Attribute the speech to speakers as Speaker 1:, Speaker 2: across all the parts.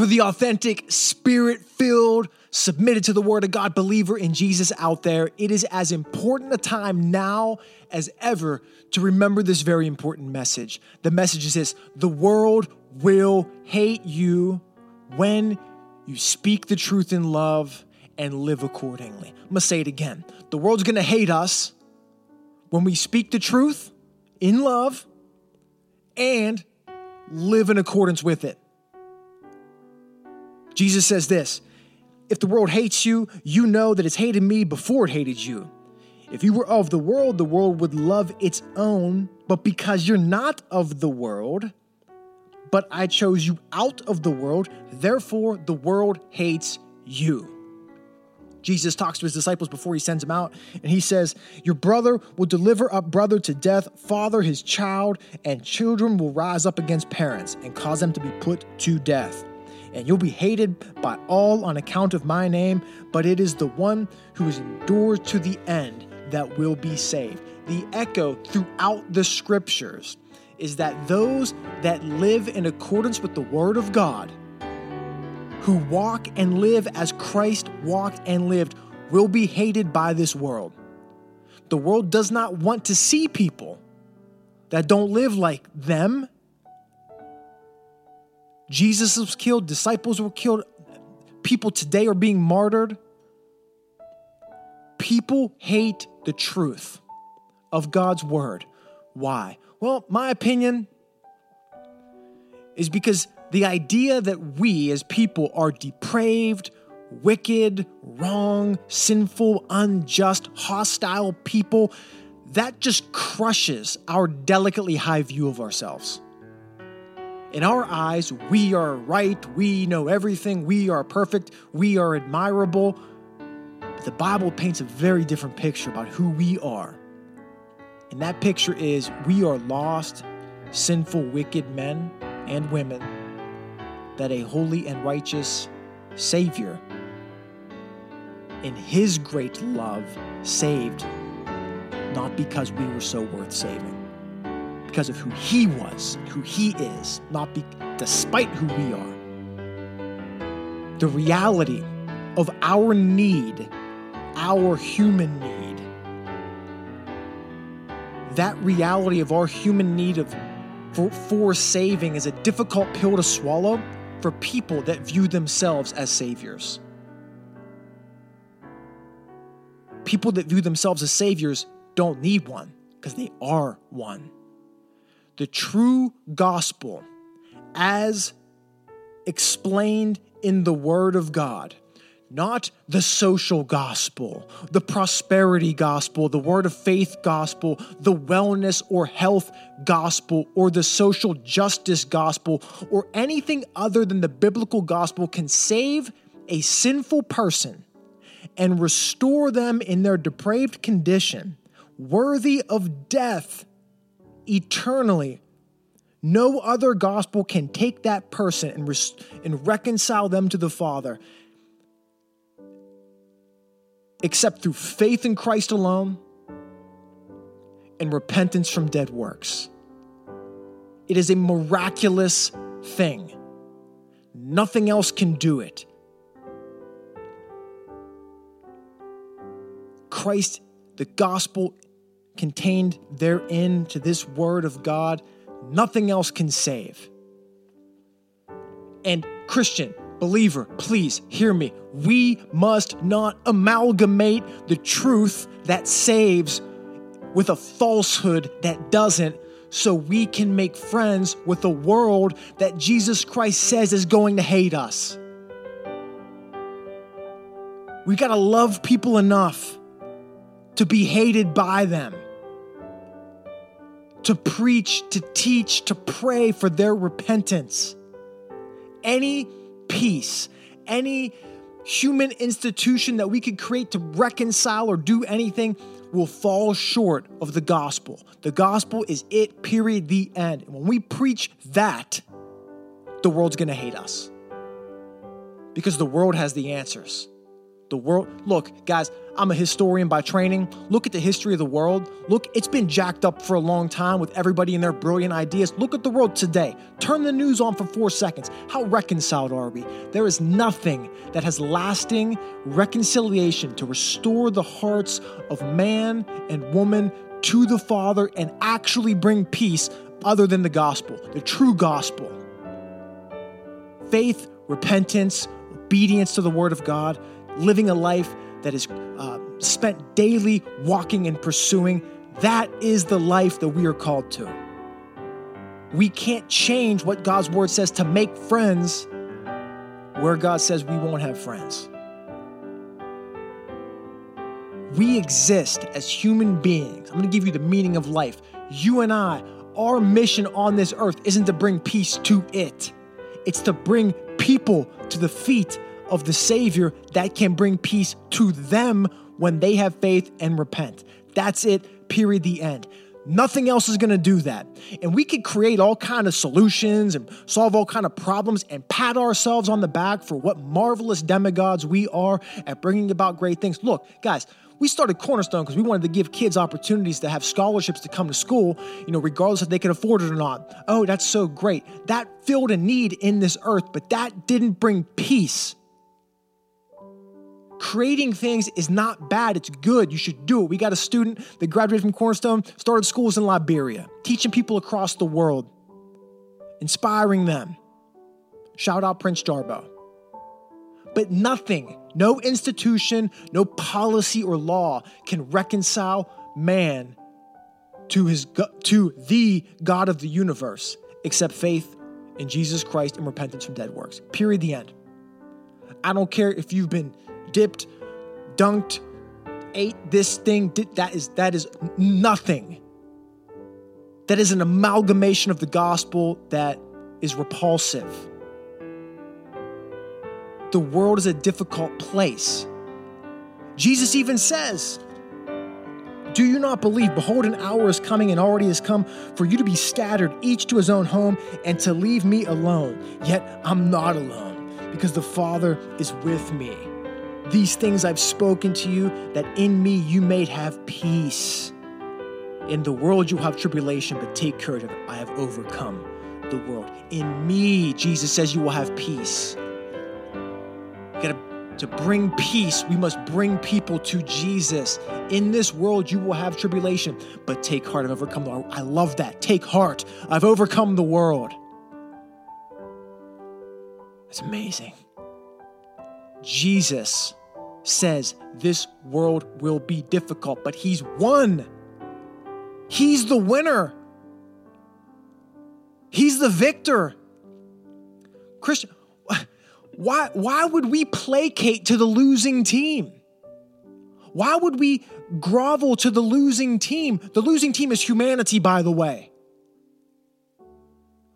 Speaker 1: for the authentic, spirit filled, submitted to the word of God believer in Jesus out there, it is as important a time now as ever to remember this very important message. The message is this the world will hate you when you speak the truth in love and live accordingly. I'm gonna say it again. The world's gonna hate us when we speak the truth in love and live in accordance with it. Jesus says this If the world hates you, you know that it's hated me before it hated you. If you were of the world, the world would love its own, but because you're not of the world, but I chose you out of the world, therefore the world hates you. Jesus talks to his disciples before he sends them out, and he says, Your brother will deliver up brother to death, father his child, and children will rise up against parents and cause them to be put to death. And you'll be hated by all on account of my name, but it is the one who is endured to the end that will be saved. The echo throughout the scriptures is that those that live in accordance with the word of God who walk and live as Christ walked and lived will be hated by this world. The world does not want to see people that don't live like them. Jesus was killed, disciples were killed, people today are being martyred. People hate the truth of God's word. Why? Well, my opinion is because the idea that we as people are depraved, wicked, wrong, sinful, unjust, hostile people, that just crushes our delicately high view of ourselves. In our eyes, we are right, we know everything, we are perfect, we are admirable. But the Bible paints a very different picture about who we are. And that picture is we are lost, sinful, wicked men and women that a holy and righteous Savior, in His great love, saved, not because we were so worth saving, because of who He was, who He is, not be, despite who we are. The reality of our need, our human need, that reality of our human need of for, for saving is a difficult pill to swallow for people that view themselves as saviors. People that view themselves as saviors don't need one because they are one. The true gospel, as explained in the Word of God, not the social gospel, the prosperity gospel, the word of faith gospel, the wellness or health gospel, or the social justice gospel, or anything other than the biblical gospel can save a sinful person and restore them in their depraved condition, worthy of death eternally. No other gospel can take that person and, and reconcile them to the Father except through faith in Christ alone and repentance from dead works. It is a miraculous thing. Nothing else can do it. Christ, the gospel contained therein to this word of God, nothing else can save. And Christian, believer, please hear me. We must not amalgamate the truth that saves with a falsehood that doesn't, so we can make friends with a world that Jesus Christ says is going to hate us. We got to love people enough to be hated by them, to preach, to teach, to pray for their repentance. Any peace, any human institution that we could create to reconcile or do anything will fall short of the gospel. The gospel is it, period, the end. And when we preach that, the world's gonna hate us because the world has the answers. The world, look, guys, I'm a historian by training. Look at the history of the world. Look, it's been jacked up for a long time with everybody and their brilliant ideas. Look at the world today. Turn the news on for four seconds. How reconciled are we? There is nothing that has lasting reconciliation to restore the hearts of man and woman to the Father and actually bring peace other than the gospel, the true gospel. Faith, repentance, obedience to the word of God living a life that is uh, spent daily walking and pursuing, that is the life that we are called to. We can't change what God's word says to make friends where God says we won't have friends. We exist as human beings. I'm going to give you the meaning of life. You and I, our mission on this earth isn't to bring peace to it, it's to bring people to the feet of the Savior that can bring peace to them when they have faith and repent. That's it, period, the end. Nothing else is going to do that. And we could create all kind of solutions and solve all kind of problems and pat ourselves on the back for what marvelous demigods we are at bringing about great things. Look, guys, we started Cornerstone because we wanted to give kids opportunities to have scholarships to come to school, you know, regardless if they could afford it or not. Oh, that's so great. That filled a need in this earth, but that didn't bring peace creating things is not bad, it's good. You should do it. We got a student that graduated from Cornerstone, started schools in Liberia, teaching people across the world, inspiring them. Shout out Prince Jarbo. But nothing, no institution, no policy or law can reconcile man to his to the God of the universe except faith in Jesus Christ and repentance from dead works. Period the end. I don't care if you've been dipped, dunked, ate this thing. Did, that is that is nothing. That is an amalgamation of the gospel that is repulsive. The world is a difficult place. Jesus even says, Do you not believe? Behold, an hour is coming and already has come for you to be scattered, each to his own home, and to leave me alone. Yet I'm not alone, because the Father is with me. These things I've spoken to you, that in me you may have peace. In the world you have tribulation, but take courage, I have overcome the world. In me, Jesus says you will have peace. You gotta to bring peace, we must bring people to Jesus. In this world, you will have tribulation, but take heart, I've overcome the world. I love that. Take heart, I've overcome the world. It's amazing. Jesus says this world will be difficult, but he's won. He's the winner. He's the victor. Christian, why, why would we placate to the losing team? Why would we grovel to the losing team? The losing team is humanity, by the way.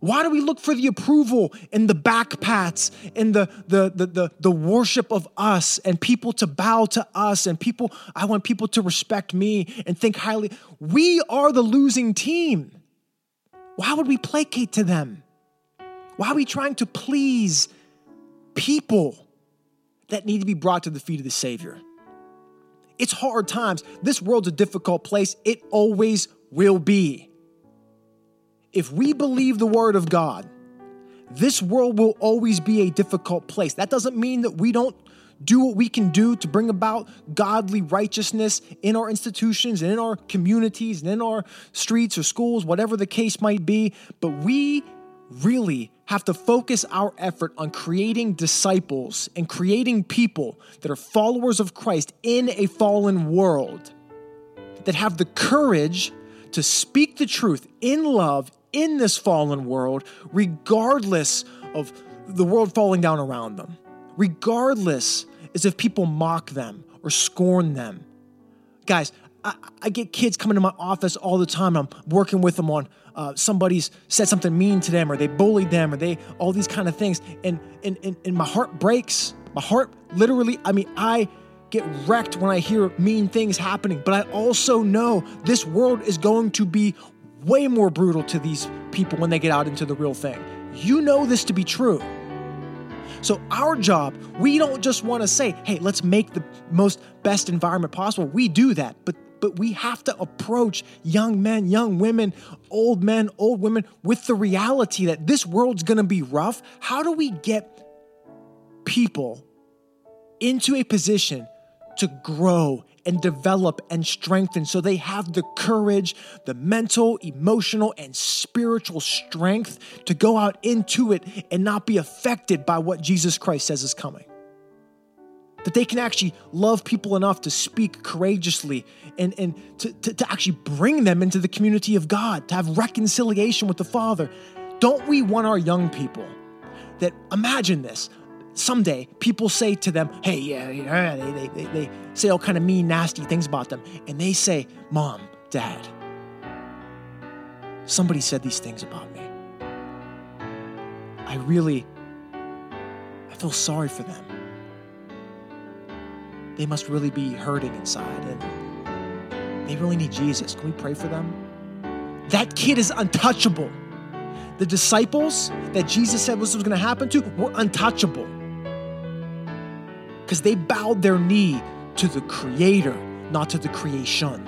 Speaker 1: Why do we look for the approval in the backpats and the, the, the, the, the worship of us and people to bow to us and people, I want people to respect me and think highly. We are the losing team. Why would we placate to them? Why are we trying to please people that need to be brought to the feet of the Savior? It's hard times. This world's a difficult place. It always will be if we believe the word of God, this world will always be a difficult place. That doesn't mean that we don't do what we can do to bring about godly righteousness in our institutions and in our communities and in our streets or schools, whatever the case might be. But we really have to focus our effort on creating disciples and creating people that are followers of Christ in a fallen world that have the courage to speak the truth in love in this fallen world, regardless of the world falling down around them, regardless as if people mock them or scorn them. Guys, I, I get kids coming to my office all the time. I'm working with them on uh, somebody's said something mean to them or they bullied them or they all these kind of things. And, and, and, and my heart breaks. My heart literally, I mean, I get wrecked when I hear mean things happening, but I also know this world is going to be way more brutal to these people when they get out into the real thing. You know this to be true. So, our job, we don't just want to say, hey, let's make the most best environment possible. We do that, but but we have to approach young men, young women, old men, old women with the reality that this world's gonna be rough. How do we get people into a position to grow and develop and strengthen so they have the courage, the mental, emotional, and spiritual strength to go out into it and not be affected by what Jesus Christ says is coming. That they can actually love people enough to speak courageously and, and to, to, to actually bring them into the community of God, to have reconciliation with the Father. Don't we want our young people that imagine this? Someday people say to them, hey, yeah, yeah they, they, they, say all kind of mean, nasty things about them. And they say, Mom, Dad, somebody said these things about me. I really, I feel sorry for them. They must really be hurting inside and they really need Jesus. Can we pray for them? That kid is untouchable. The disciples that Jesus said was going to happen to were untouchable because they bowed their knee to the Creator, not to the creation.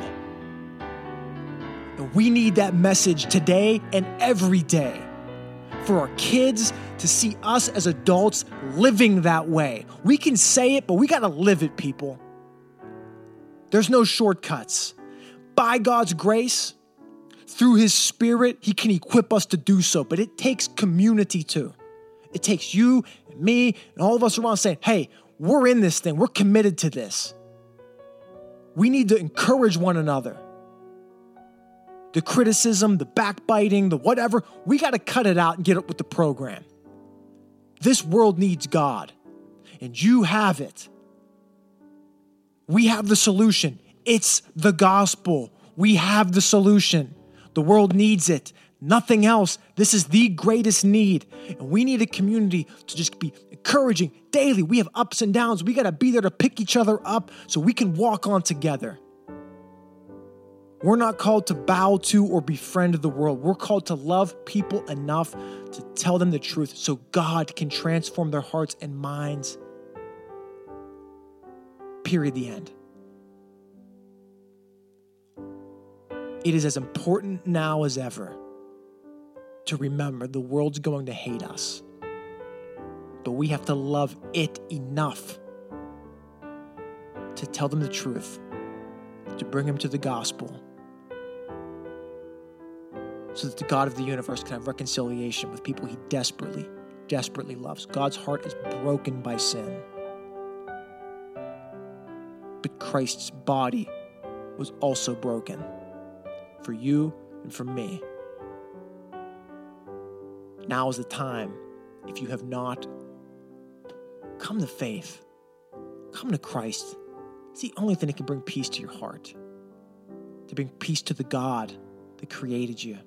Speaker 1: And we need that message today and every day for our kids to see us as adults living that way. We can say it, but we got to live it, people. There's no shortcuts. By God's grace, through His Spirit, He can equip us to do so, but it takes community too. It takes you and me and all of us around saying, hey, we're in this thing, we're committed to this. We need to encourage one another. The criticism, the backbiting, the whatever, we got to cut it out and get up with the program. This world needs God, and you have it. We have the solution. It's the gospel. We have the solution. The world needs it. Nothing else. This is the greatest need. And we need a community to just be encouraging daily. We have ups and downs. We got to be there to pick each other up so we can walk on together. We're not called to bow to or befriend the world. We're called to love people enough to tell them the truth so God can transform their hearts and minds. Period. The end. It is as important now as ever to remember the world's going to hate us. But we have to love it enough to tell them the truth, to bring them to the gospel, so that the God of the universe can have reconciliation with people he desperately, desperately loves. God's heart is broken by sin. But Christ's body was also broken for you and for me. Now is the time, if you have not, come to faith, come to Christ. It's the only thing that can bring peace to your heart, to bring peace to the God that created you.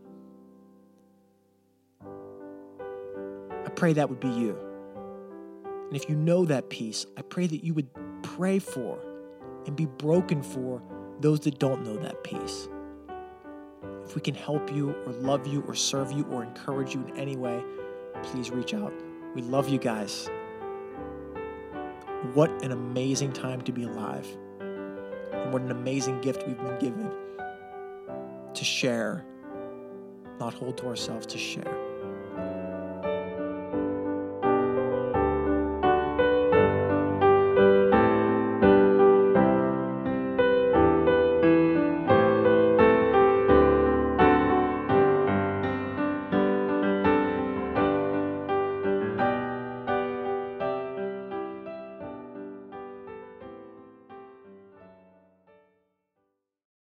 Speaker 1: I pray that would be you. And if you know that peace, I pray that you would pray for and be broken for those that don't know that peace if we can help you or love you or serve you or encourage you in any way, please reach out. We love you guys. What an amazing time to be alive. And what an amazing gift we've been given to share, not hold to ourselves, to share.